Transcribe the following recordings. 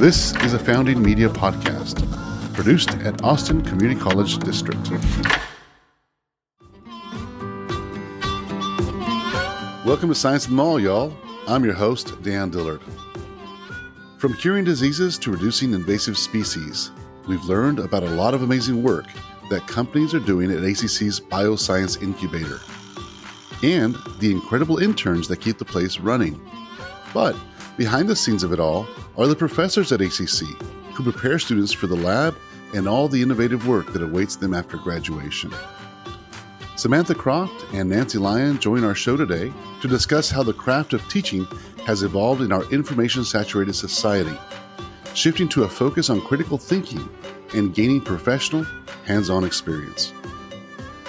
This is a Founding Media podcast produced at Austin Community College District. Welcome to Science and Mall, y'all. I'm your host, Dan Dillard. From curing diseases to reducing invasive species, we've learned about a lot of amazing work that companies are doing at ACC's Bioscience Incubator and the incredible interns that keep the place running. But behind the scenes of it all are the professors at ACC who prepare students for the lab and all the innovative work that awaits them after graduation. Samantha Croft and Nancy Lyon join our show today to discuss how the craft of teaching has evolved in our information saturated society, shifting to a focus on critical thinking and gaining professional, hands on experience.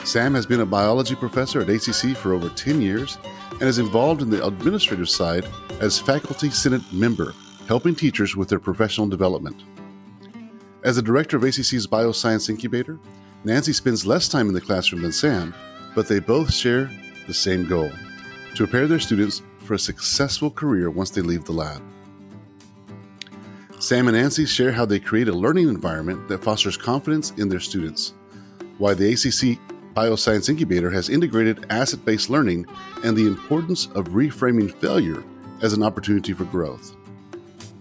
Sam has been a biology professor at ACC for over 10 years and is involved in the administrative side as faculty senate member, helping teachers with their professional development. As the director of ACC's Bioscience Incubator, Nancy spends less time in the classroom than Sam, but they both share the same goal to prepare their students for a successful career once they leave the lab. Sam and Nancy share how they create a learning environment that fosters confidence in their students, why the ACC Bioscience Incubator has integrated asset based learning and the importance of reframing failure as an opportunity for growth.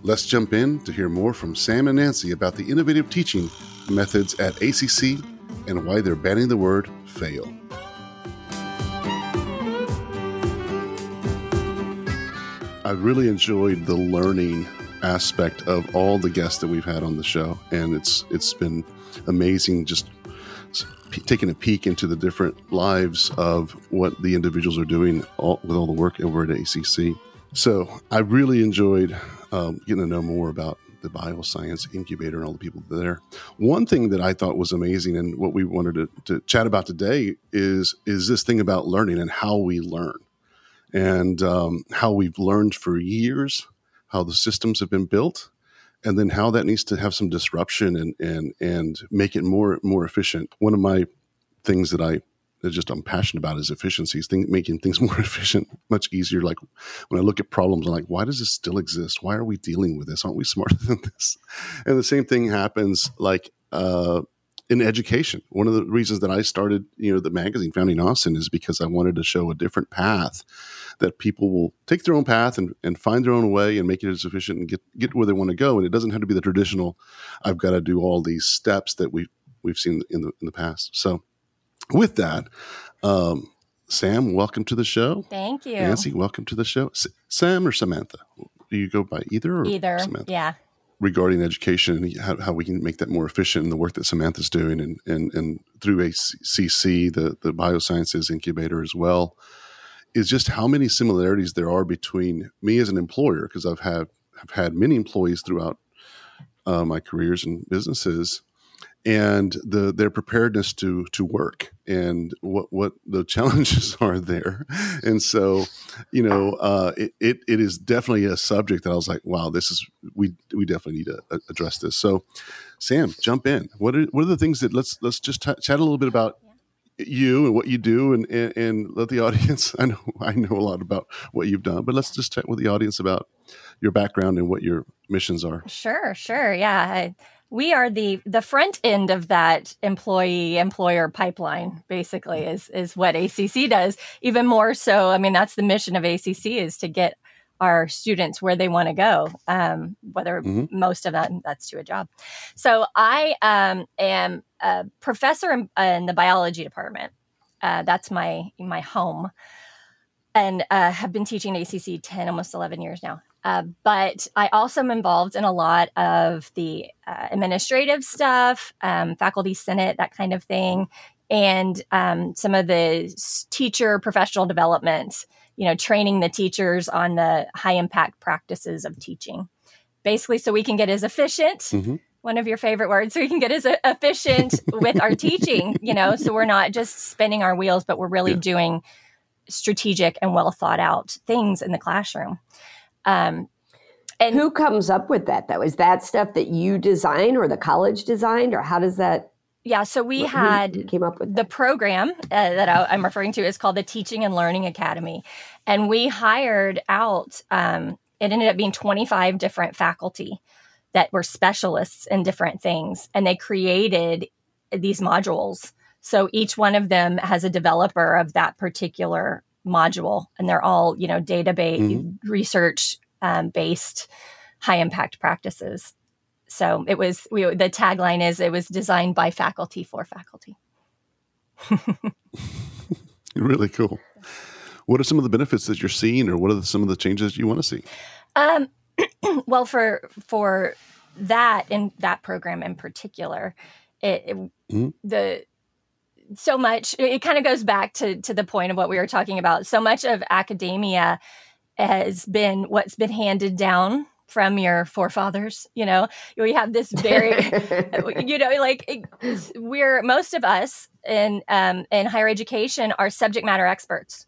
Let's jump in to hear more from Sam and Nancy about the innovative teaching methods at ACC and why they're banning the word fail. I really enjoyed the learning aspect of all the guests that we've had on the show, and it's it's been amazing just taking a peek into the different lives of what the individuals are doing all, with all the work over at ACC. So I really enjoyed um, getting to know more about the bioscience incubator and all the people there. One thing that I thought was amazing and what we wanted to, to chat about today is is this thing about learning and how we learn and um, how we've learned for years, how the systems have been built, and then how that needs to have some disruption and and and make it more more efficient. One of my things that I that just I'm passionate about is efficiencies, making things more efficient, much easier. Like when I look at problems, I'm like, why does this still exist? Why are we dealing with this? Aren't we smarter than this? And the same thing happens like uh, in education. One of the reasons that I started, you know, the magazine Founding Austin is because I wanted to show a different path that people will take their own path and, and find their own way and make it as efficient and get, get where they want to go. And it doesn't have to be the traditional, I've got to do all these steps that we've, we've seen in the, in the past. So with that, um, Sam, welcome to the show. Thank you. Nancy, welcome to the show. S- Sam or Samantha? Do you go by either or either? Samantha? Yeah. Regarding education and how, how we can make that more efficient and the work that Samantha's doing and, and, and through ACC, the, the Biosciences Incubator as well, is just how many similarities there are between me as an employer, because I've had, have had many employees throughout uh, my careers and businesses and the their preparedness to to work and what what the challenges are there. And so you know uh, it, it, it is definitely a subject that i was like wow this is we we definitely need to address this. So sam jump in. What are, what are the things that let's let's just t- chat a little bit about you and what you do and, and, and let the audience i know i know a lot about what you've done but let's just chat with the audience about your background and what your missions are. Sure sure. Yeah I, we are the the front end of that employee employer pipeline basically is is what ACC does even more so. I mean that's the mission of ACC is to get our students where they want to go um, whether mm-hmm. most of that that's to a job. So I um, am a professor in, in the biology department. Uh, that's my my home. And uh, have been teaching ACC 10 almost 11 years now uh, but I also am involved in a lot of the uh, administrative stuff, um, faculty senate, that kind of thing, and um, some of the teacher professional development. You know, training the teachers on the high impact practices of teaching, basically, so we can get as efficient. Mm-hmm. One of your favorite words, so we can get as efficient with our teaching. You know, so we're not just spinning our wheels, but we're really yeah. doing strategic and well thought out things in the classroom. Um, and who comes up with that though? Is that stuff that you design or the college designed, or how does that? Yeah, so we had came up with the program uh, that I, am referring to is called the Teaching and Learning Academy, and we hired out. Um, it ended up being 25 different faculty that were specialists in different things and they created these modules. So each one of them has a developer of that particular module and they're all, you know, database mm-hmm. research um, based high impact practices. So it was we, the tagline is it was designed by faculty for faculty. really cool. What are some of the benefits that you're seeing, or what are some of the changes you want to see? Um, well, for for that in that program in particular, it, it mm-hmm. the so much it kind of goes back to to the point of what we were talking about. So much of academia has been what's been handed down from your forefathers you know we have this very you know like we're most of us in um, in higher education are subject matter experts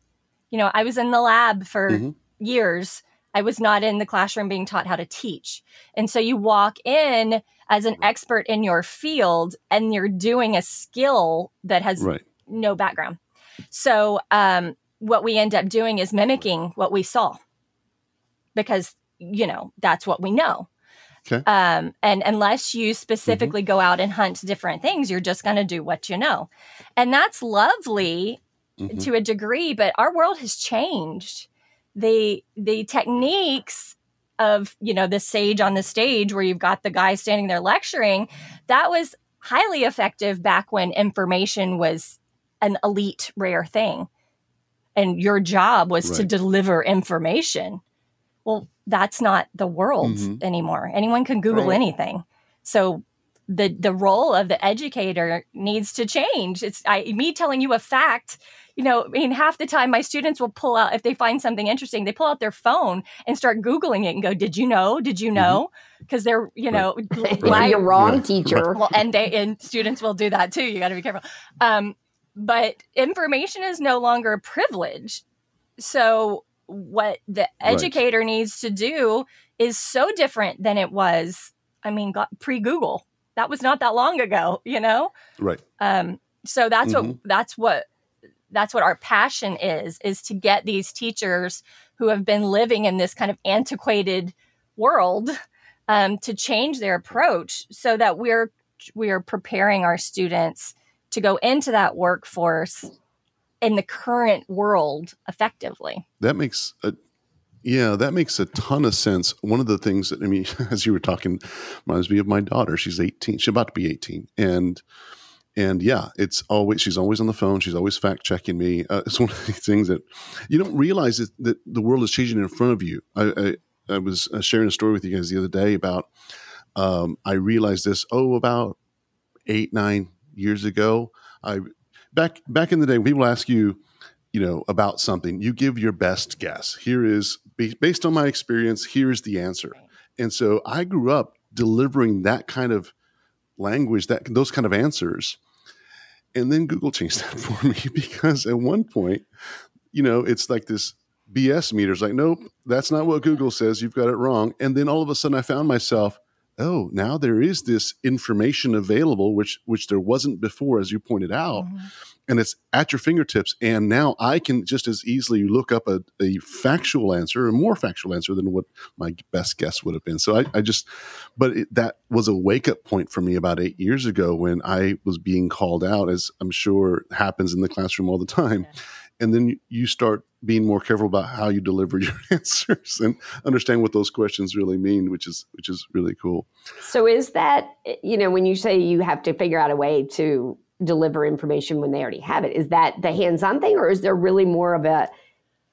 you know i was in the lab for mm-hmm. years I was not in the classroom being taught how to teach. And so you walk in as an expert in your field and you're doing a skill that has right. no background. So um, what we end up doing is mimicking what we saw because, you know, that's what we know. Okay. Um, and unless you specifically mm-hmm. go out and hunt different things, you're just going to do what you know. And that's lovely mm-hmm. to a degree, but our world has changed the the techniques of you know the sage on the stage where you've got the guy standing there lecturing that was highly effective back when information was an elite rare thing and your job was right. to deliver information well that's not the world mm-hmm. anymore anyone can google right. anything so the the role of the educator needs to change it's I, me telling you a fact you know, I mean, half the time my students will pull out, if they find something interesting, they pull out their phone and start Googling it and go, Did you know? Did you know? Because mm-hmm. they're, you know, right. you're wrong, teacher. Well, and they, and students will do that too. You got to be careful. Um, but information is no longer a privilege. So, what the educator right. needs to do is so different than it was, I mean, pre Google. That was not that long ago, you know? Right. Um, so that's mm-hmm. what that's what that's what our passion is is to get these teachers who have been living in this kind of antiquated world um, to change their approach so that we're we're preparing our students to go into that workforce in the current world effectively that makes a yeah, that makes a ton of sense. One of the things that I mean, as you were talking, reminds me of my daughter. She's 18. She's about to be 18. And and yeah, it's always she's always on the phone. She's always fact checking me. Uh, it's one of these things that you don't realize that, that the world is changing in front of you. I, I, I was uh, sharing a story with you guys the other day about um, I realized this oh about eight nine years ago. I back back in the day people ask you you know about something, you give your best guess. Here is based on my experience. Here is the answer. And so I grew up delivering that kind of language that those kind of answers and then Google changed that for me because at one point, you know, it's like this BS meters like, nope, that's not what Google says. You've got it wrong. And then all of a sudden I found myself, oh, now there is this information available, which which there wasn't before, as you pointed out. Mm-hmm and it's at your fingertips. And now I can just as easily look up a, a factual answer, a more factual answer than what my best guess would have been. So I, I just, but it, that was a wake up point for me about eight years ago when I was being called out, as I'm sure happens in the classroom all the time. Yeah. And then you start being more careful about how you deliver your answers and understand what those questions really mean, which is which is really cool. So is that eh, you know when you say you have to figure out a way to deliver information when they already have it. Is that the hands-on thing, or is there really more of a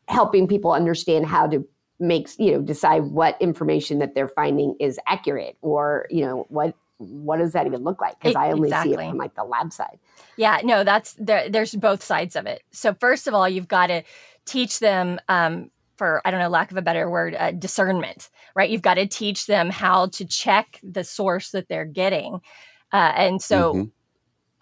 helping people understand how to make you know decide what information that they're finding is accurate, or you know what what does that even look like? Because I only exactly. see it from like the lab side. Yeah, no, that's there. There's both sides of it. So first of all, you've got to teach them. Um, for I don't know, lack of a better word, uh, discernment, right? You've got to teach them how to check the source that they're getting, uh, and so mm-hmm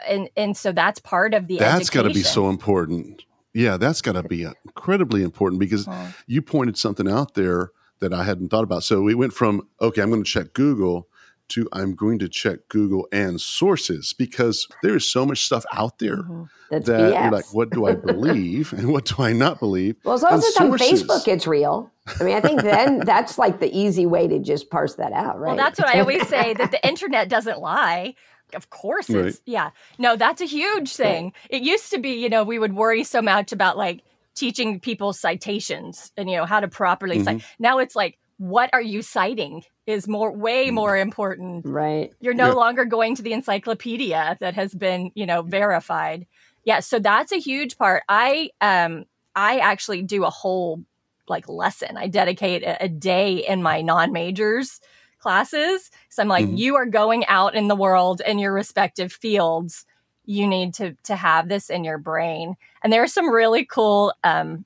and and so that's part of the that's got to be so important yeah that's got to be incredibly important because uh-huh. you pointed something out there that i hadn't thought about so we went from okay i'm going to check google to I'm going to check Google and sources because there is so much stuff out there Mm-hmm. That's that BS. you're like, what do I believe and what do I not believe? well, as long as And it's on Facebook, it's real. I mean, I think then that's like the easy way to just parse that out, right? Well, that's what I always say that the internet doesn't lie. Of course it's Right. yeah. No, that's a huge thing. It used to be, you know, we would worry so much about like teaching people citations and you know how to properly cite. Mm-hmm. Now it's like what are you citing is more way Mm. more important. right. You're no Yeah. longer going to the encyclopedia that has been, you know, verified. Yeah, so that's a huge part. I um I actually do a whole like lesson. I dedicate a, a day in my non-majors classes. So I'm like, Mhm. you are going out in the world in your respective fields. You need to to have this in your brain. And there are some really cool um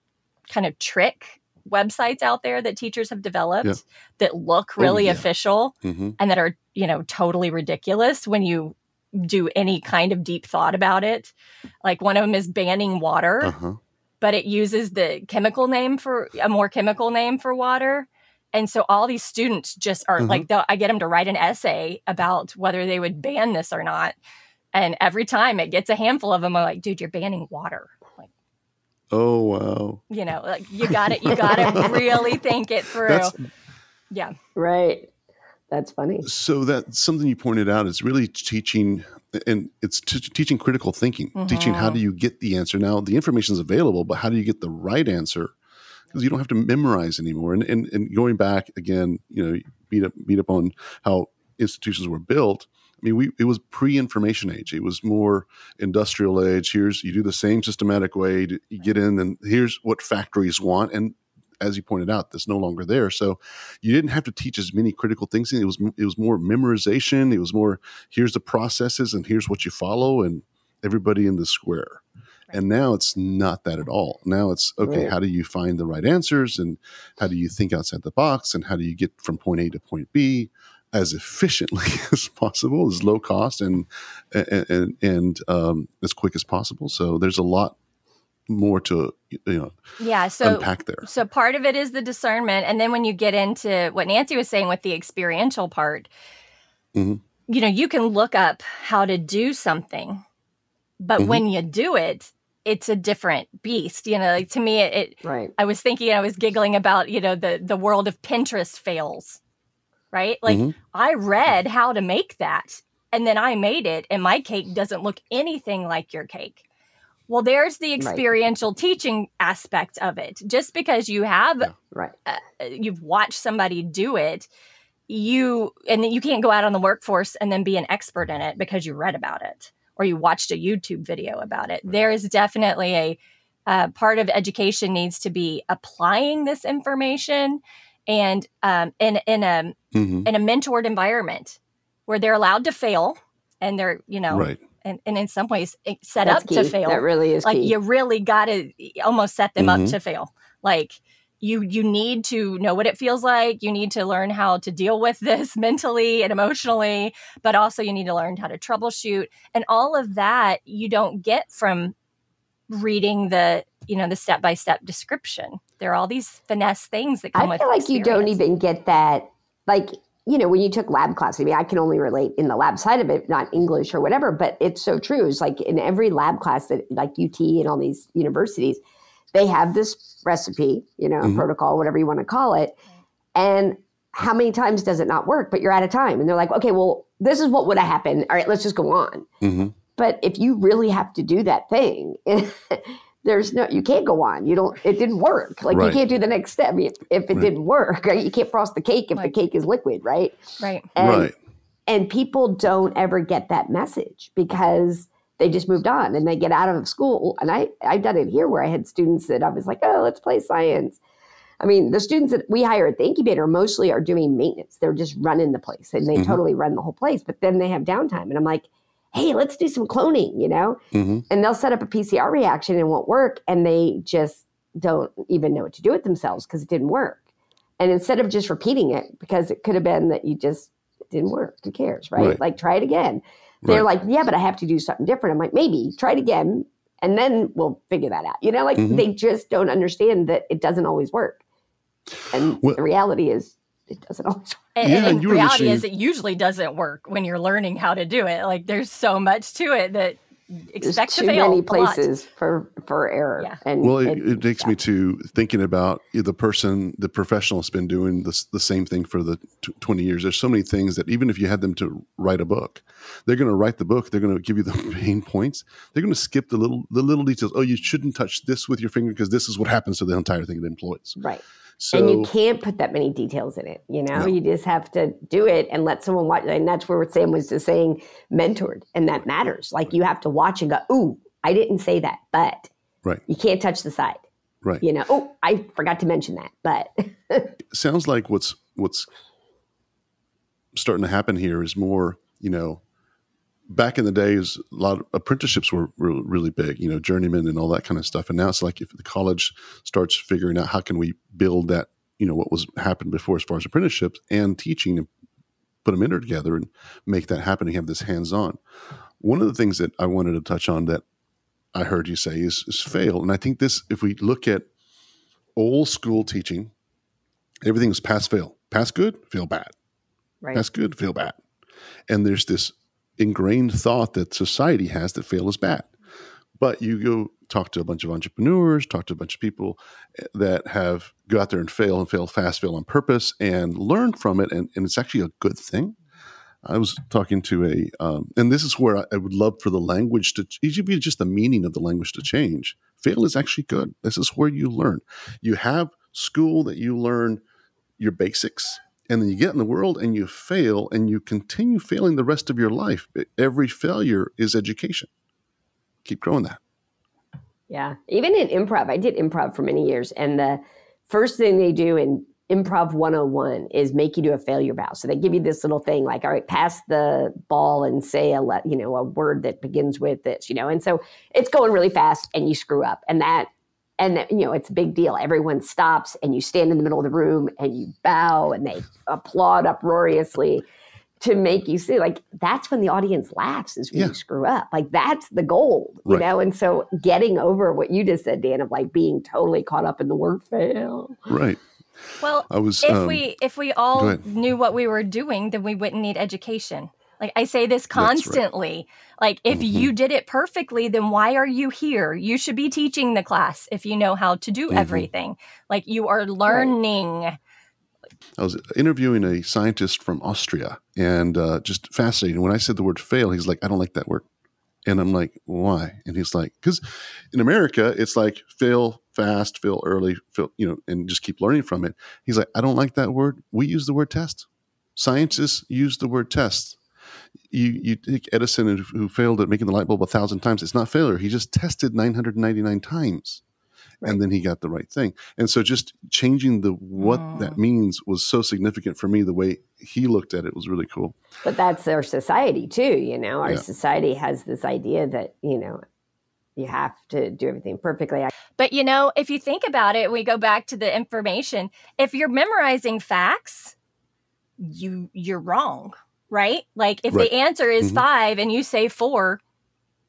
kind of trick websites out there that teachers have developed Yeah. that look really yeah. official hmm and that are you know totally ridiculous when you do any kind of deep thought about it like one of them is banning water Uh-huh. but it uses the chemical name for a more chemical name for water and so all these students just are Mhm. like i get them to write an essay about whether they would ban this or not and every time it gets a handful of them i'm like dude you're banning water like Oh wow. you know like you got it you got to really think it through That's yeah Right. That's funny. so that something you pointed out is really teaching and it's t- teaching critical thinking teaching how Mhm. do you get the answer now the information is available but how do you get the right answer because you don't have to memorize anymore. And, and and going back again you know beat up beat up on how institutions were built i mean we it was pre-information age. It was more industrial age. Here's you do the same systematic way to, you get in and here's what factories want. And as you pointed out that's no longer there. So you didn't have to teach as many critical things. It was it was more memorization. It was more here's the processes and here's what you follow and everybody in the square and now it's not that at all. Now it's okay Right. how do you find the right answers? And how do you think outside the box? And how do you get from point a to point b as efficiently as possible as low cost and and and, and um, as quick as possible? So there's a lot more to you know yeah so unpack there. So part of it is the discernment, and then when you get into what Nancy was saying with the experiential part, Mhm. you know, you can look up how to do something, but Mhm. when you do it, it's a different beast. You know, like to me, it, it. Right. I was thinking, I was giggling about you know the the world of Pinterest fails, right? Like Mhm. I read how to make that, and then I made it, and my cake doesn't look anything like your cake. Well, there's the experiential teaching aspect of it. Just because you have Yeah. Right. uh, you've watched somebody do it you and then you can't go out on the workforce and then be an expert in it because you read about it or you watched a youtube video about it there is definitely a uh, part of education needs to be applying this information and um, in in a Mhm. in a mentored environment where they're allowed to fail and they're you know right and, and in some ways set That's up key. to fail That really is like key. you really got to almost set them Mhm. up to fail like you you need to know what it feels like you need to learn how to deal with this mentally and emotionally but also you need to learn how to troubleshoot and all of that you don't get from reading the you know the step by step description there are all these finesse things that come I feel like you don't even get that. Like, you know, when you took lab class, I mean, I can only relate in the lab side of it, not English or whatever, but it's so true. It's like in every lab class that, like UT and all these universities, they have this recipe, you know, Mhm. protocol, whatever you want to call it. And how many times does it not work? But you're out of time. And they're like, okay, well, this is what would have happened. All right, let's just go on. hmm But if you really have to do that thing, there's no, you can't go on. You don't, it didn't work. Like Right. you can't do the next step if, if it Right. didn't work, right? You can't frost the cake if Right. the cake is liquid, right? right And, right And people don't ever get that message because they just moved on and they get out of school. And I, I've done it here where I had students that I was like, oh, let's play science. I mean, the students that we hire at the incubator mostly are doing maintenance. They're just running the place and they Mhm. totally run the whole place. But then they have downtime. And I'm like, hey, let's do some cloning, you know? hmm And they'll set up a PCR reaction and it won't work. And they just don't even know what to do with themselves because it didn't work. And instead of just repeating it, because it could have been that you just it didn't work. Who cares, right? Right. Like try it again. They're Right. like, yeah, but I have to do something different. I'm like, maybe try it again, and then we'll figure that out. You know, like Mhm. they just don't understand that it doesn't always work. And Well- the reality is, it doesn't always and, yeah, and reality is it usually doesn't work when you're learning how to do it. Like there's so much to it that expect There's too many places for for error. Yeah. And well, it, it takes yeah. me to thinking about the person, the professional has been doing this, the same thing for the t- twenty years. There's so many things that even if you had them to write a book, they're going to write the book. They're going to give you the main points. They're going to skip the little the little details. Oh, you shouldn't touch this with your finger because this is what happens to the entire thing of employees. Right. So, and you can't put that many details in it. You know, no. you just have to do it and let someone watch. And that's where Sam was just saying mentored, and that matters. Like you have to watch and go, "Ooh, I didn't say that," but right, you can't touch the side. Right. You know, oh, I forgot to mention that, but sounds like what's what's starting to happen here is more, you know, back in the days, a lot of apprenticeships were, were really big, you know, journeyman and all that kind of stuff. And now it's like if the college starts figuring out how can we build that, you know, what was happened before as far as apprenticeships and teaching and put them in there together and make that happen and have this hands on. One of the things that I wanted to touch on that I heard you say is, is fail. And I think this, if we look at old school teaching, everything was pass fail, pass good, fail bad, right. pass good, fail bad. And there's this ingrained thought that society has that fail is bad. But you go talk to a bunch of entrepreneurs, talk to a bunch of people eh, that have go out there and fail and fail fast, fail on purpose, and learn from it, and, and it's actually a good thing. I was talking to a, um, and this is where I, I, would love for the language to, even just the meaning of the language to change. Fail is actually good. This is where you learn. You have school that you learn your basics, and then you get in the world and you fail and you continue failing the rest of your life. Every failure is education. Keep growing that. Yeah. Even in improv, I did improv for many years. And the first thing they do in improv 101 is make you do a failure bow So they give you this little thing like, all right, pass the ball and say a, you know, a word that begins with this, you know, and so it's going really fast and you screw up. And that and you know it's a big deal. Everyone stops and you stand in the middle of the room and you bow and they applaud uproariously to make you see like that's when the audience laughs is when yeah. you screw up. Like that's the goal you right. know? And so getting over what you just said dan of like being totally caught up in the word fail. Right. Well i was if um, we if we all knew what we were doing then we wouldn't need education like I say this constantly. Right. Like if mm-hmm. you did it perfectly, then why are you here? You should be teaching the class if you know how to do mm-hmm. everything. Like you are learning. Right. I was interviewing a scientist from Austria and uh, just fascinating. When I said the word fail, he's like, I don't like that word. And I'm like, why? And he's like, because in America, it's like fail fast, fail early, fail, you know, and just keep learning from it. He's like, I don't like that word. We use the word test. Scientists use the word test you you take Edison who failed at making the light bulb a thousand times. It's not failure. He just tested 999 times. Right. And then he got the right thing. And so just changing the what that means was so significant for me. The way he looked at it was really cool. But that's our society too, you know. Our yeah. society has this idea that, you know, you have to do everything perfectly. But you know, if you think about it, we go back to the information. If you're memorizing facts, you you're wrong right? Like if right. the answer is mm-hmm. five and you say four,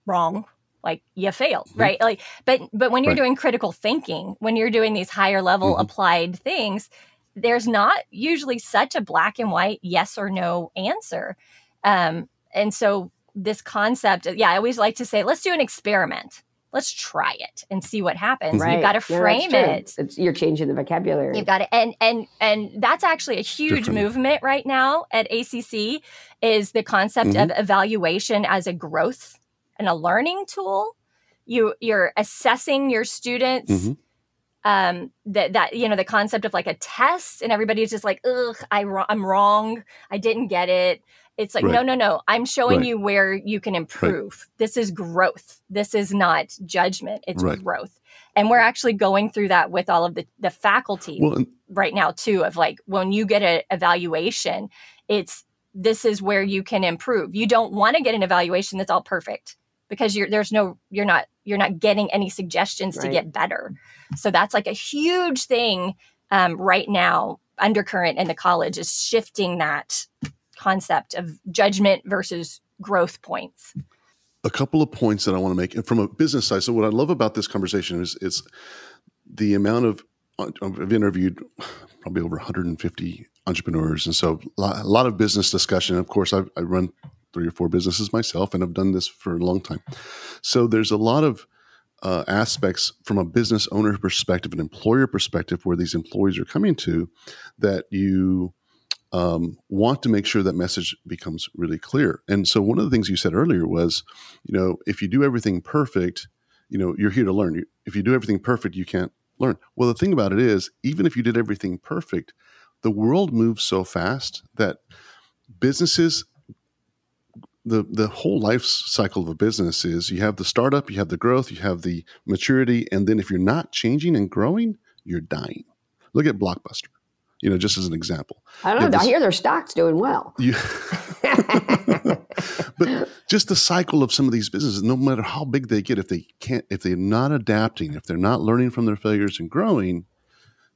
wrong, like you fail, mm-hmm. right? Like, but but when you're right. doing critical thinking, when you're doing these higher level mm-hmm. applied things, there's not usually such a black and white yes or no answer. Um, and so this concept, yeah, I always like to say, let's do an experiment let's try it and see what happens. Right. You've got to frame yeah, it. It's, you're changing the vocabulary. You've got to, and and and that's actually a huge Different. movement right now at ACC is the concept mm-hmm. of evaluation as a growth and a learning tool. You you're assessing your students. Mm-hmm. Um, that that you know the concept of like a test and everybody's just like ugh I I'm wrong I didn't get it it's like, right. no, no, no. I'm showing right. you where you can improve. Right. This is growth. This is not judgment. It's growth. And we're actually going through that with all of the, the faculty well, and- right now, too, of like when you get an evaluation, it's this is where you can improve. You don't want to get an evaluation that's all perfect because you're there's no you're not you're not getting any suggestions to get better. So that's like a huge thing um, right now undercurrent in the college is shifting that concept of judgment versus growth points a couple of points that i want to make and from a business side so what i love about this conversation is is the amount of i've interviewed probably over 150 entrepreneurs, and so a lot of business discussion. Of course, I've, I run three or four businesses myself, and I've done this for a long time. So there's a lot of uh, aspects from a business owner perspective, an employer perspective, where these employees are coming to, that you um, want to make sure that message becomes really clear. And so one of the things you said earlier was, you know, if you do everything perfect, you know, you're here to learn. If you do everything perfect, you can't learn. Well, the thing about it is, even if you did everything perfect, the world moves so fast that businesses the the whole life cycle of a business is you have the startup, you have the growth, you have the maturity, and then if you're not changing and growing, you're dying. Look at Blockbuster, you know, just as an example. I don't know. This, I hear their stock's doing well. You, but just the cycle of some of these businesses, no matter how big they get, if they can't, if they're not adapting, if they're not learning from their failures and growing,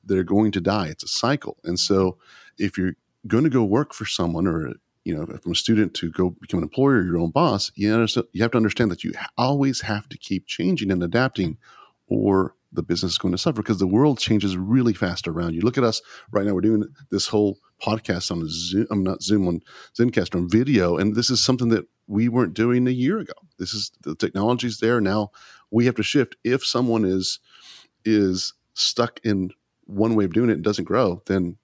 they're going to die. It's a cycle, and so if you're going to go work for someone or you know, from a student to go become an employer, your own boss, you, you have to understand that you always have to keep changing and adapting, or the business is going to suffer because the world changes really fast around you. Look at us right now; we're doing this whole podcast on Zoom. I'm not Zoom on Zencastr on video, and this is something that we weren't doing a year ago. This is the technology's there now. We have to shift. If someone is is stuck in one way of doing it and doesn't grow, then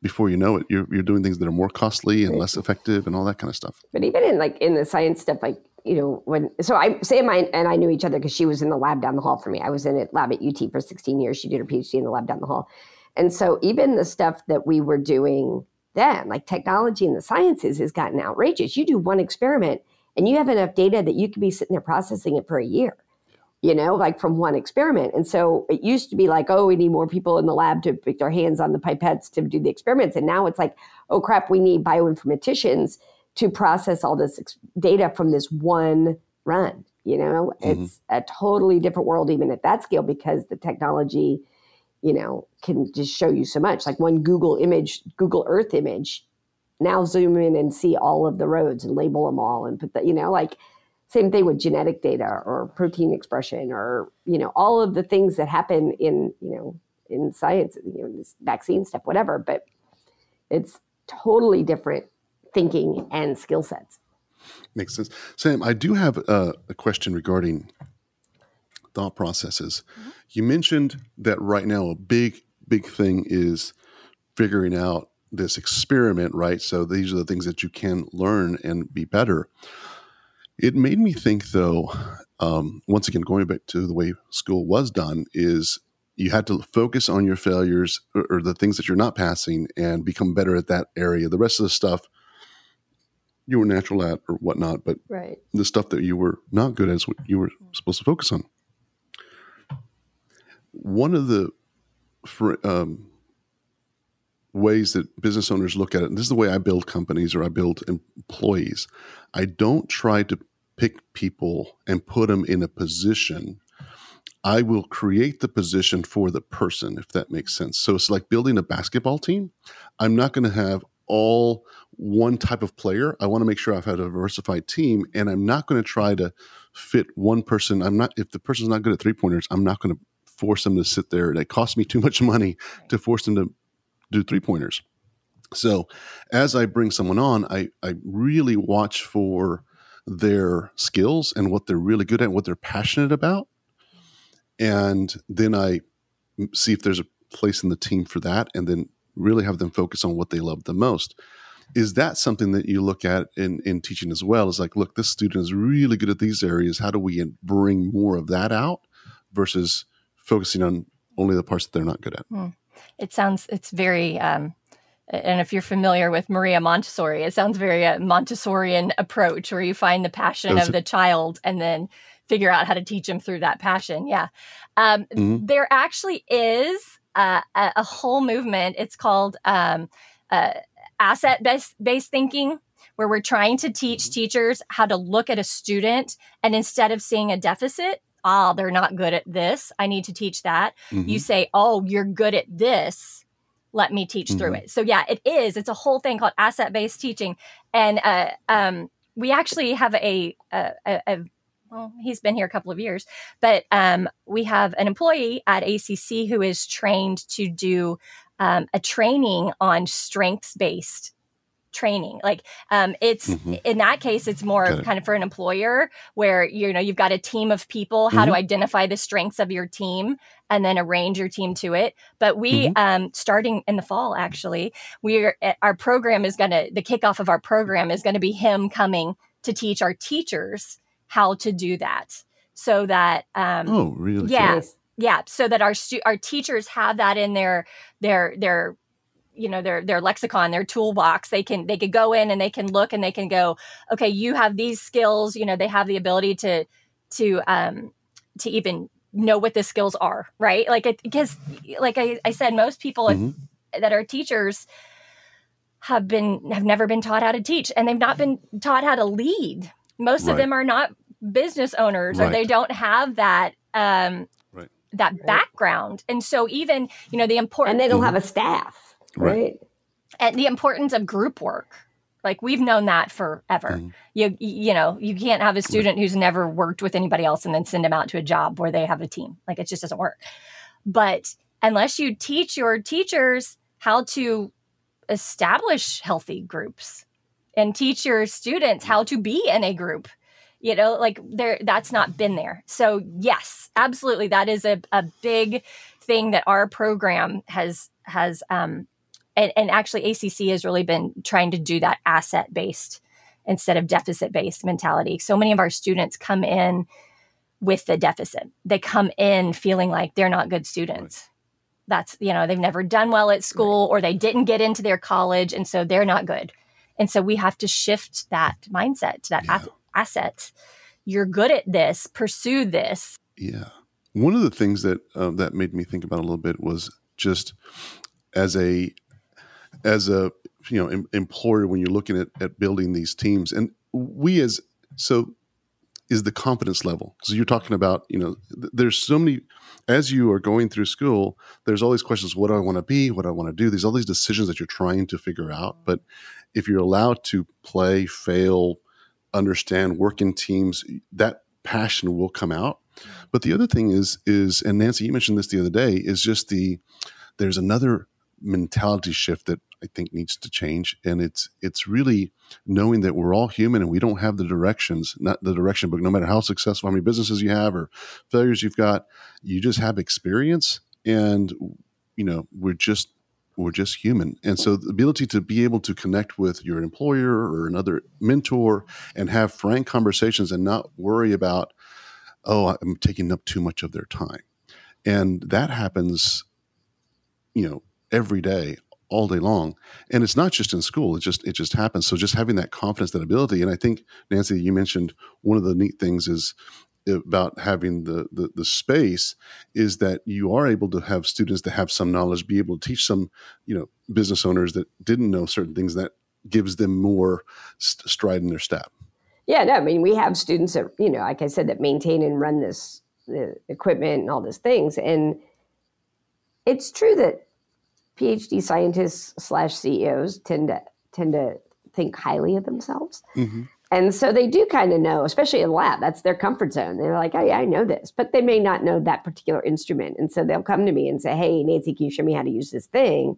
before you know it, you're, you're doing things that are more costly and less effective and all that kind of stuff. But even in like in the science stuff, like, you know, when, so I, Sam and I knew each other because she was in the lab down the hall for me. I was in a lab at UT for 16 years. She did her PhD in the lab down the hall. And so even the stuff that we were doing then, like technology and the sciences has gotten outrageous. You do one experiment and you have enough data that you could be sitting there processing it for a year you know, like from one experiment. And so it used to be like, oh, we need more people in the lab to put their hands on the pipettes to do the experiments. And now it's like, oh crap, we need bioinformaticians to process all this data from this one run. You know, mm-hmm. it's a totally different world, even at that scale, because the technology, you know, can just show you so much. Like one Google image, Google Earth image, now zoom in and see all of the roads and label them all and put that, you know, like same thing with genetic data or protein expression or you know all of the things that happen in you know in science, you know, this vaccine stuff, whatever. But it's totally different thinking and skill sets. Makes sense. Sam, I do have a, a question regarding thought processes. Mm-hmm. You mentioned that right now a big, big thing is figuring out this experiment, right? So these are the things that you can learn and be better. It made me think, though, um, once again, going back to the way school was done, is you had to focus on your failures or, or, the things that you're not passing and become better at that area. The rest of the stuff you were natural at or whatnot, but right. the stuff that you were not good at is what you were supposed to focus on. One of the for, um, ways that business owners look at it, and this is the way I build companies or I build employees. I don't try to pick people and put them in a position. I will create the position for the person, if that makes sense. So it's like building a basketball team. I'm not going to have all one type of player. I want to make sure I've had a diversified team, and I'm not going to try to fit one person. I'm not if the person's not good at three pointers. I'm not going to force them to sit there. It costs me too much money to force them to do three pointers. So as I bring someone on, I, I really watch for their skills and what they're really good at, what they're passionate about. And then I see if there's a place in the team for that and then really have them focus on what they love the most. Is that something that you look at in, in teaching as well? Is like, look, this student is really good at these areas. How do we bring more of that out versus focusing on only the parts that they're not good at? Hmm. It sounds, it's very, um, and if you're familiar with Maria Montessori, it sounds very a uh, Montessorian approach where you find the passion of the child and then figure out how to teach them through that passion. Yeah. Um, mm-hmm. There actually is uh, a, a, whole movement. It's called um, uh, asset based thinking, where we're trying to teach mm-hmm. teachers how to look at a student and instead of seeing a deficit, ah, they're not good at this. I need to teach that. Mm-hmm. You say, oh, you're good at this let me teach mm-hmm. through it. So yeah, it is. It's a whole thing called asset based teaching, and uh, um, we actually have a, a, a, well, he's been here a couple of years, but um, we have an employee at ACC who is trained to do um, a training on strengths based training like um, it's mm-hmm. in that case it's more kind of for an employer where you know you've got a team of people how mm-hmm. to identify the strengths of your team and then arrange your team to it but we mm-hmm. um, starting in the fall actually we're eh, our program is going to the kickoff of our program is going to be him coming to teach our teachers how to do that so that um, oh really? yeah yeah so that our stu- our teachers have that in their their their you know their their lexicon their toolbox. They can they could go in and they can look and they can go okay you have these skills you know they have the ability to to um to even know what the skills are right? Like it because like I, I said most people mm-hmm. that are teachers have been have never been taught how to teach and they've not been taught how to lead. Most right. of them are not business owners right. or they don't have that um right. that background and so even you know the important and they don't mm-hmm. have a staff right? And the importance of group work. Like we've known that forever. Mm. You you know, you can't have a student who's never worked with anybody else and then send them out to a job where they have a team. Like it just doesn't work. But unless you teach your teachers how to establish healthy groups and teach your students how to be in a group, you know, like there that's not been there. So yes, absolutely that is a, a big thing that our program has has um and, and actually ACC has really been trying to do that asset based instead of deficit based mentality. So many of our students come in with the deficit. They come in feeling like they're not good students. Right. That's, you know, they've never done well at school or they didn't get into their college and so they're not good. And so we have to shift that mindset to that yeah. Asset. You're good at this, pursue this. Yeah. One of the things that uh, that made me think about a little bit was just as a as a you know em- employer when you're looking at, at building these teams and we as so is the confidence level so you're talking about you know th- there's so many as you are going through school there's all these questions what do i want to be what do i want to do there's all these decisions that you're trying to figure out but if you're allowed to play fail understand work in teams that passion will come out but the other thing is is and nancy you mentioned this the other day is just the there's another mentality shift that I think needs to change. And it's it's really knowing that we're all human and we don't have the directions, not the direction book. No matter how successful, how many businesses you have or failures you've got, you just have experience, and you know we're just we're just human. And so the ability to be able to connect with your employer or another mentor and have frank conversations and not worry about, oh, I'm taking up too much of their time. And that happens, you know, every day all day long and it's not just in school it just it just happens so just having that confidence that ability and i think nancy you mentioned one of the neat things is about having the, the, the space is that you are able to have students that have some knowledge be able to teach some you know business owners that didn't know certain things that gives them more st- stride in their step yeah no i mean we have students that you know like i said that maintain and run this equipment and all these things and it's true that PhD scientists slash CEOs tend to tend to think highly of themselves. Mm-hmm. And so they do kind of know, especially in lab, that's their comfort zone. They're like, oh, yeah, I know this, but they may not know that particular instrument. And so they'll come to me and say, hey, Nancy, can you show me how to use this thing?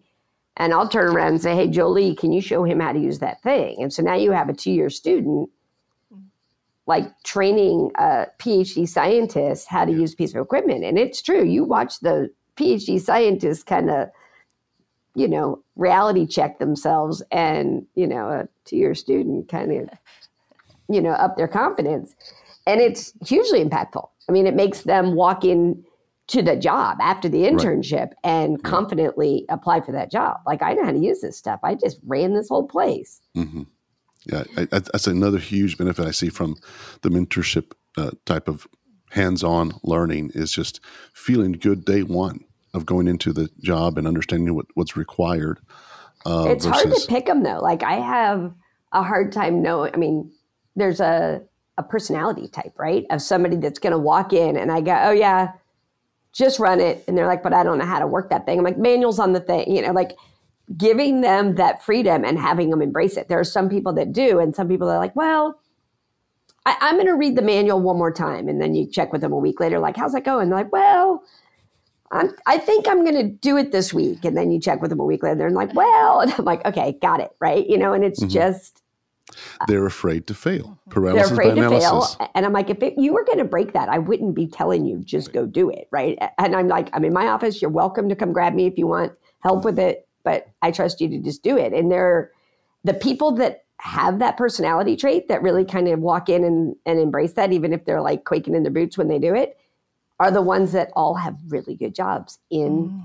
And I'll turn around and say, hey, Jolie, can you show him how to use that thing? And so now you have a two year student like training a PhD scientist how to use a piece of equipment. And it's true. You watch the PhD scientists kind of you know, reality check themselves and, you know, a two year student kind of, you know, up their confidence. And it's hugely impactful. I mean, it makes them walk in to the job after the internship right. and confidently apply for that job. Like, I know how to use this stuff. I just ran this whole place. Mm-hmm. Yeah, I, I, that's another huge benefit I see from the mentorship uh, type of hands-on learning is just feeling good day one of going into the job and understanding what, what's required. Uh, it's versus... hard to pick them though. Like I have a hard time knowing. I mean, there's a a personality type, right, of somebody that's going to walk in and I go, oh yeah, just run it, and they're like, but I don't know how to work that thing. I'm like, manuals on the thing, you know, like giving them that freedom and having them embrace it. There are some people that do, and some people that are like, well. I, am going to read the manual one more time. And then you check with them a week later, like, how's that going? They're like, well, I'm, I think I'm going to do it this week. And then you check with them a week later. They're like, well, and I'm like, okay, got it. Right. You know, and it's mm-hmm. just. They're afraid to fail. Paralysis they're afraid to analysis. fail. And I'm like, if it, you were going to break that, I wouldn't be telling you just go do it. Right. And I'm like, I'm in my office. You're welcome to come grab me if you want help with it. But I trust you to just do it. And they're the people that have that personality trait that really kind of walk in and, and embrace that, even if they're like quaking in their boots when they do it are the ones that all have really good jobs in mm.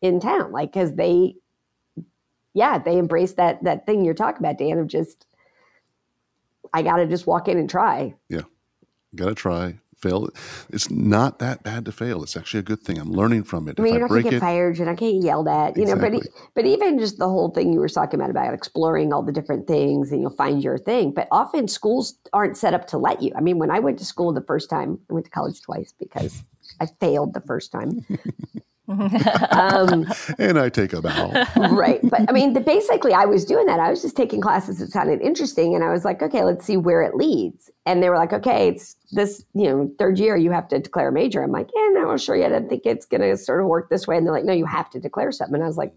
in town like because they yeah they embrace that that thing you're talking about dan of just i gotta just walk in and try yeah gotta try fail. It's not that bad to fail. It's actually a good thing. I'm learning from it. I mean, if you're I not to get it, fired. You're not getting yelled at. You exactly. know, but but even just the whole thing you were talking about about exploring all the different things, and you'll find your thing. But often schools aren't set up to let you. I mean, when I went to school the first time, I went to college twice because I failed the first time. Um, and I take a bow. right. But I mean, the, basically, I was doing that. I was just taking classes that sounded interesting. And I was like, okay, let's see where it leads. And they were like, okay, it's this, you know, third year, you have to declare a major. I'm like, yeah, no, I'm sure yet. I think it's going to sort of work this way. And they're like, no, you have to declare something. And I was like,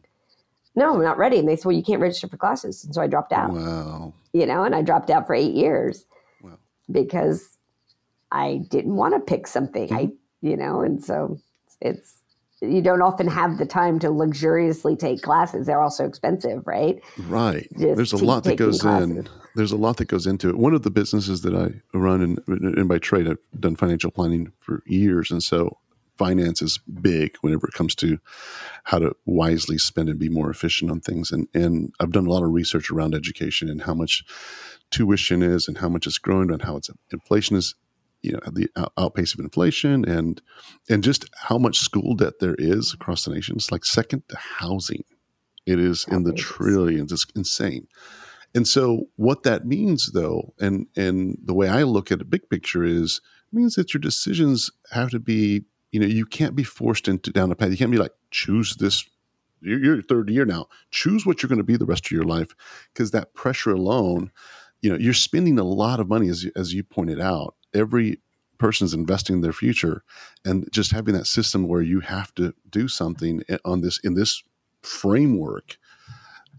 no, I'm not ready. And they said, well, you can't register for classes. And so I dropped out. Wow. You know, and I dropped out for eight years wow. because I didn't want to pick something. Mm-hmm. I, you know, and so it's, you don't often have the time to luxuriously take classes. They're also expensive, right? Right. Just There's a lot that goes classes. in. There's a lot that goes into it. One of the businesses that I run, and, and by trade, I've done financial planning for years, and so finance is big whenever it comes to how to wisely spend and be more efficient on things. And and I've done a lot of research around education and how much tuition is and how much it's growing and how it's inflation is you know the uh, outpace of inflation and and just how much school debt there is across the nation. It's like second to housing. It is in the trillions. It's insane. And so what that means though, and and the way I look at the big picture is means that your decisions have to be, you know, you can't be forced into down a path. You can't be like, choose this. You're, you're third year now. Choose what you're going to be the rest of your life, because that pressure alone, you know, you're spending a lot of money as as you pointed out every person is investing in their future and just having that system where you have to do something on this in this framework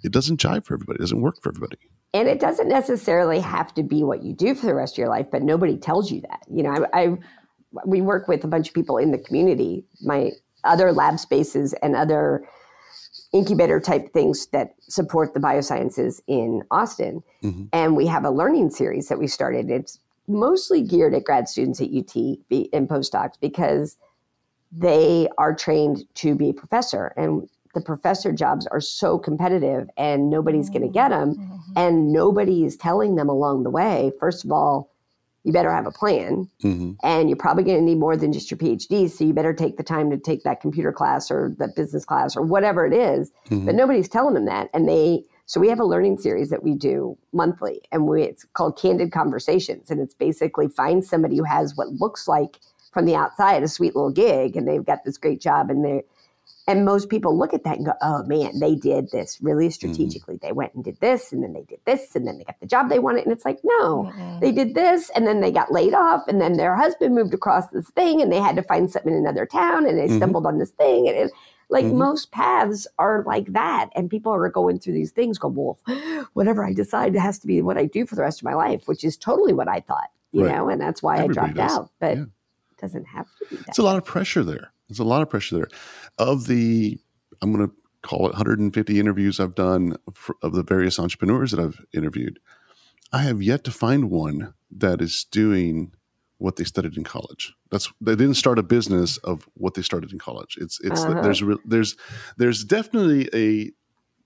it doesn't jive for everybody it doesn't work for everybody and it doesn't necessarily have to be what you do for the rest of your life but nobody tells you that you know I, I we work with a bunch of people in the community my other lab spaces and other incubator type things that support the biosciences in Austin. Mm-hmm. And we have a learning series that we started. It's mostly geared at grad students at UT and postdocs because they are trained to be a professor and the professor jobs are so competitive and nobody's going to get them mm-hmm. and nobody is telling them along the way first of all you better have a plan mm-hmm. and you're probably going to need more than just your phd so you better take the time to take that computer class or that business class or whatever it is. Mm-hmm. but nobody's telling them that and they so we have a learning series that we do monthly, and we, it's called Candid Conversations, and it's basically find somebody who has what looks like from the outside a sweet little gig, and they've got this great job, and they're and most people look at that and go, "Oh man, they did this really mm-hmm. strategically. Mm-hmm. They went and did this, and then they did this, and then they got the job they wanted." And it's like, no, mm-hmm. they did this, and then they got laid off, and then their husband moved across this thing, and they had to find something in another town, and they mm-hmm. stumbled on this thing, and it, like mm-hmm. most paths are like that. And people are going through these things, go, well, whatever I decide has to be what I do for the rest of my life, which is totally what I thought, you right. know, and that's why Everybody I dropped does. out. But yeah. it doesn't have to be that. It's a lot of pressure there. There's a lot of pressure there. Of the, I'm going to call it 150 interviews I've done for, of the various entrepreneurs that I've interviewed. I have yet to find one that is doing what they studied in college. That's they didn't start a business of what they started in college. It's it's uh-huh. there's there's there's definitely a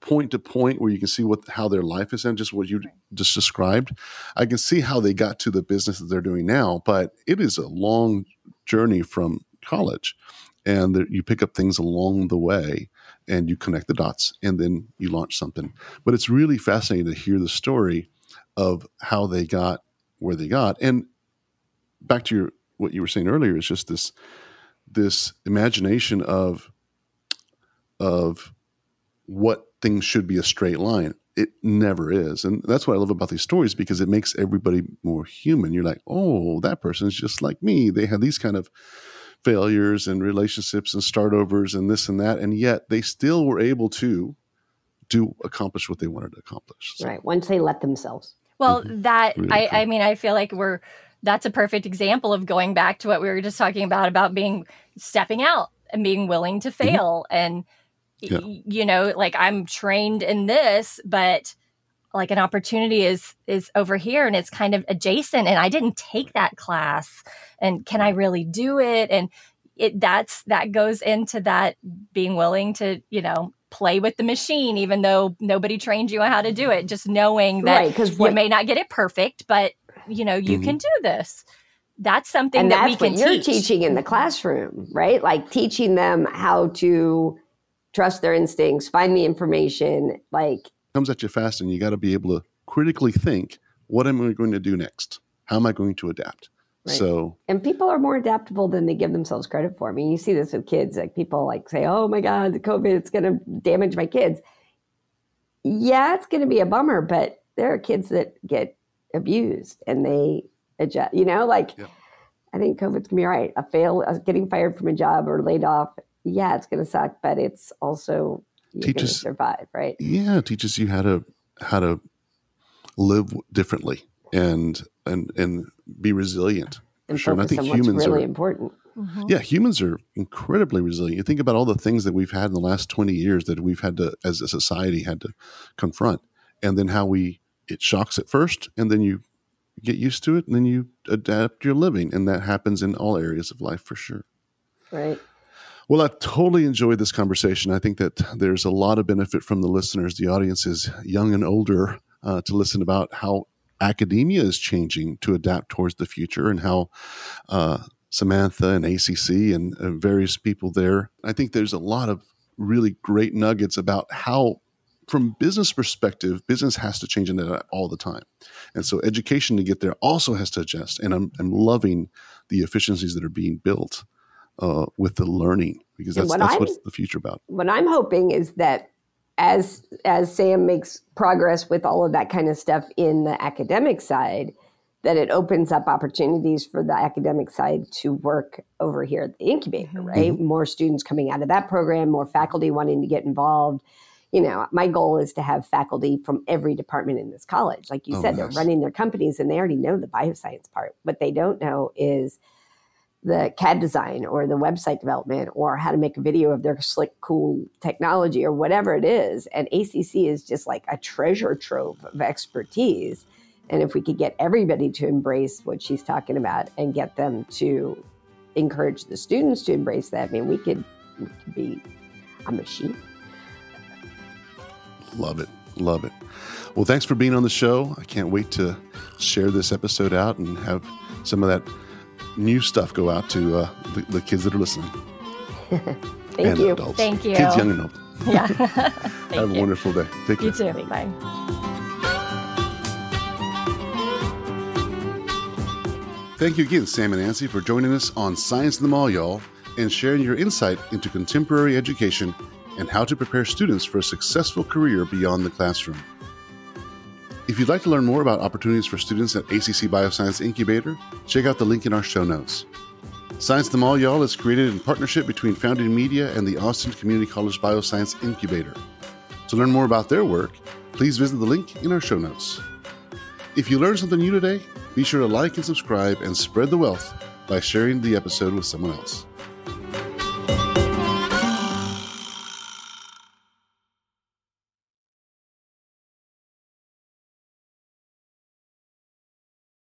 point to point where you can see what how their life is and just what you just described. I can see how they got to the business that they're doing now, but it is a long journey from college, and there, you pick up things along the way and you connect the dots and then you launch something. But it's really fascinating to hear the story of how they got where they got and back to your what you were saying earlier is just this this imagination of of what things should be a straight line it never is and that's what i love about these stories because it makes everybody more human you're like oh that person's just like me they had these kind of failures and relationships and startovers and this and that, and yet they still were able to do accomplish what they wanted to accomplish. So. Right. Once they let themselves. Well, mm-hmm. that really I, cool. I mean, I feel like we're that's a perfect example of going back to what we were just talking about about being stepping out and being willing to mm-hmm. fail mm-hmm. and yeah. you know like i'm trained in this but like an opportunity is is over here and it's kind of adjacent and i didn't take that class and can i really do it and it that's that goes into that being willing to you know play with the machine even though nobody trained you on how to do it just knowing that right, you may not get it perfect but you know you mm-hmm. can do this that's something and that that's we can what you're teach. teaching in the classroom right like teaching them how to trust their instincts find the information like comes at you fast and you got to be able to critically think what am i going to do next how am i going to adapt right. so and people are more adaptable than they give themselves credit for i mean you see this with kids like people like say oh my god the covid it's going to damage my kids yeah it's going to be a bummer but there are kids that get abused and they adjust. You know, like yeah. I think COVID's gonna be right. A fail, a getting fired from a job or laid off. Yeah, it's gonna suck, but it's also teaches survive, right? Yeah, teaches you how to how to live differently and and and be resilient. And sure, and I think humans really are important. Mm-hmm. Yeah, humans are incredibly resilient. You think about all the things that we've had in the last 20 years that we've had to, as a society, had to confront, and then how we it shocks at first, and then you get used to it, and then you adapt your living, and that happens in all areas of life for sure. Right. Well, I totally enjoyed this conversation. I think that there's a lot of benefit from the listeners. The audience is young and older uh, to listen about how academia is changing to adapt towards the future and how uh, Samantha and ACC and uh, various people there. I think there's a lot of really great nuggets about how from business perspective, business has to change in that all the time. And so education to get there also has to adjust. And I'm, I'm loving the efficiencies that are being built uh, with the learning because that's, what that's what's the future about. What I'm hoping is that as as Sam makes progress with all of that kind of stuff in the academic side, that it opens up opportunities for the academic side to work over here at the incubator, mm-hmm. right? Mm-hmm. More students coming out of that program, more faculty wanting to get involved you know, my goal is to have faculty from every department in this college. Like you oh, said, nice. they're running their companies and they already know the bioscience part. What they don't know is the CAD design or the website development or how to make a video of their slick, cool technology or whatever it is. And ACC is just like a treasure trove of expertise. And if we could get everybody to embrace what she's talking about and get them to encourage the students to embrace that, I mean, we could, we could be a machine. Love it. Love it. Well, thanks for being on the show. I can't wait to share this episode out and have some of that new stuff go out to uh, the, the, kids that are listening. Thank and you. Adults. Thank you. Kids, young and old. Yeah. have you. a wonderful day. Take care. You too. Bye. Thank you again, Sam and Nancy, for joining us on Science in the Mall, y'all, and sharing your insight into contemporary education and how to prepare students for a successful career beyond the classroom. If you'd like to learn more about opportunities for students at ACC Bioscience Incubator, check out the link in our show notes. Science the Mall Y'all is created in partnership between Founding Media and the Austin Community College Bioscience Incubator. To learn more about their work, please visit the link in our show notes. If you learned something new today, be sure to like and subscribe and spread the wealth by sharing the episode with someone else.